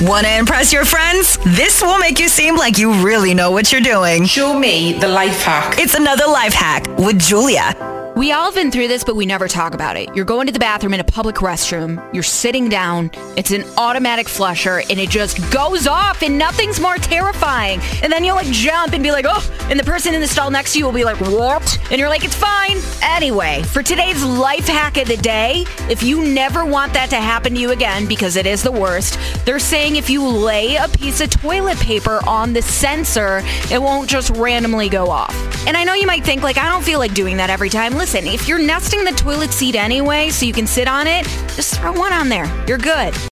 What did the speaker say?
Want to impress your friends? This will make you seem like you really know what you're doing. Show me the life hack. It's another life hack with Julia. We all have been through this, but we never talk about it. You're going to the bathroom in a public restroom, you're sitting down, it's an automatic flusher, and it just goes off, and nothing's more terrifying. And then you'll like jump and be like, oh, and the person in the stall next to you will be like, what? And you're like, it's fine. Anyway, for today's life hack of the day, if you never want that to happen to you again, because it is the worst, they're saying if you lay a piece of toilet paper on the sensor, it won't just randomly go off. And I know you might think, like, I don't feel like doing that every time. Listen, if you're nesting the toilet seat anyway so you can sit on it, just throw one on there. You're good.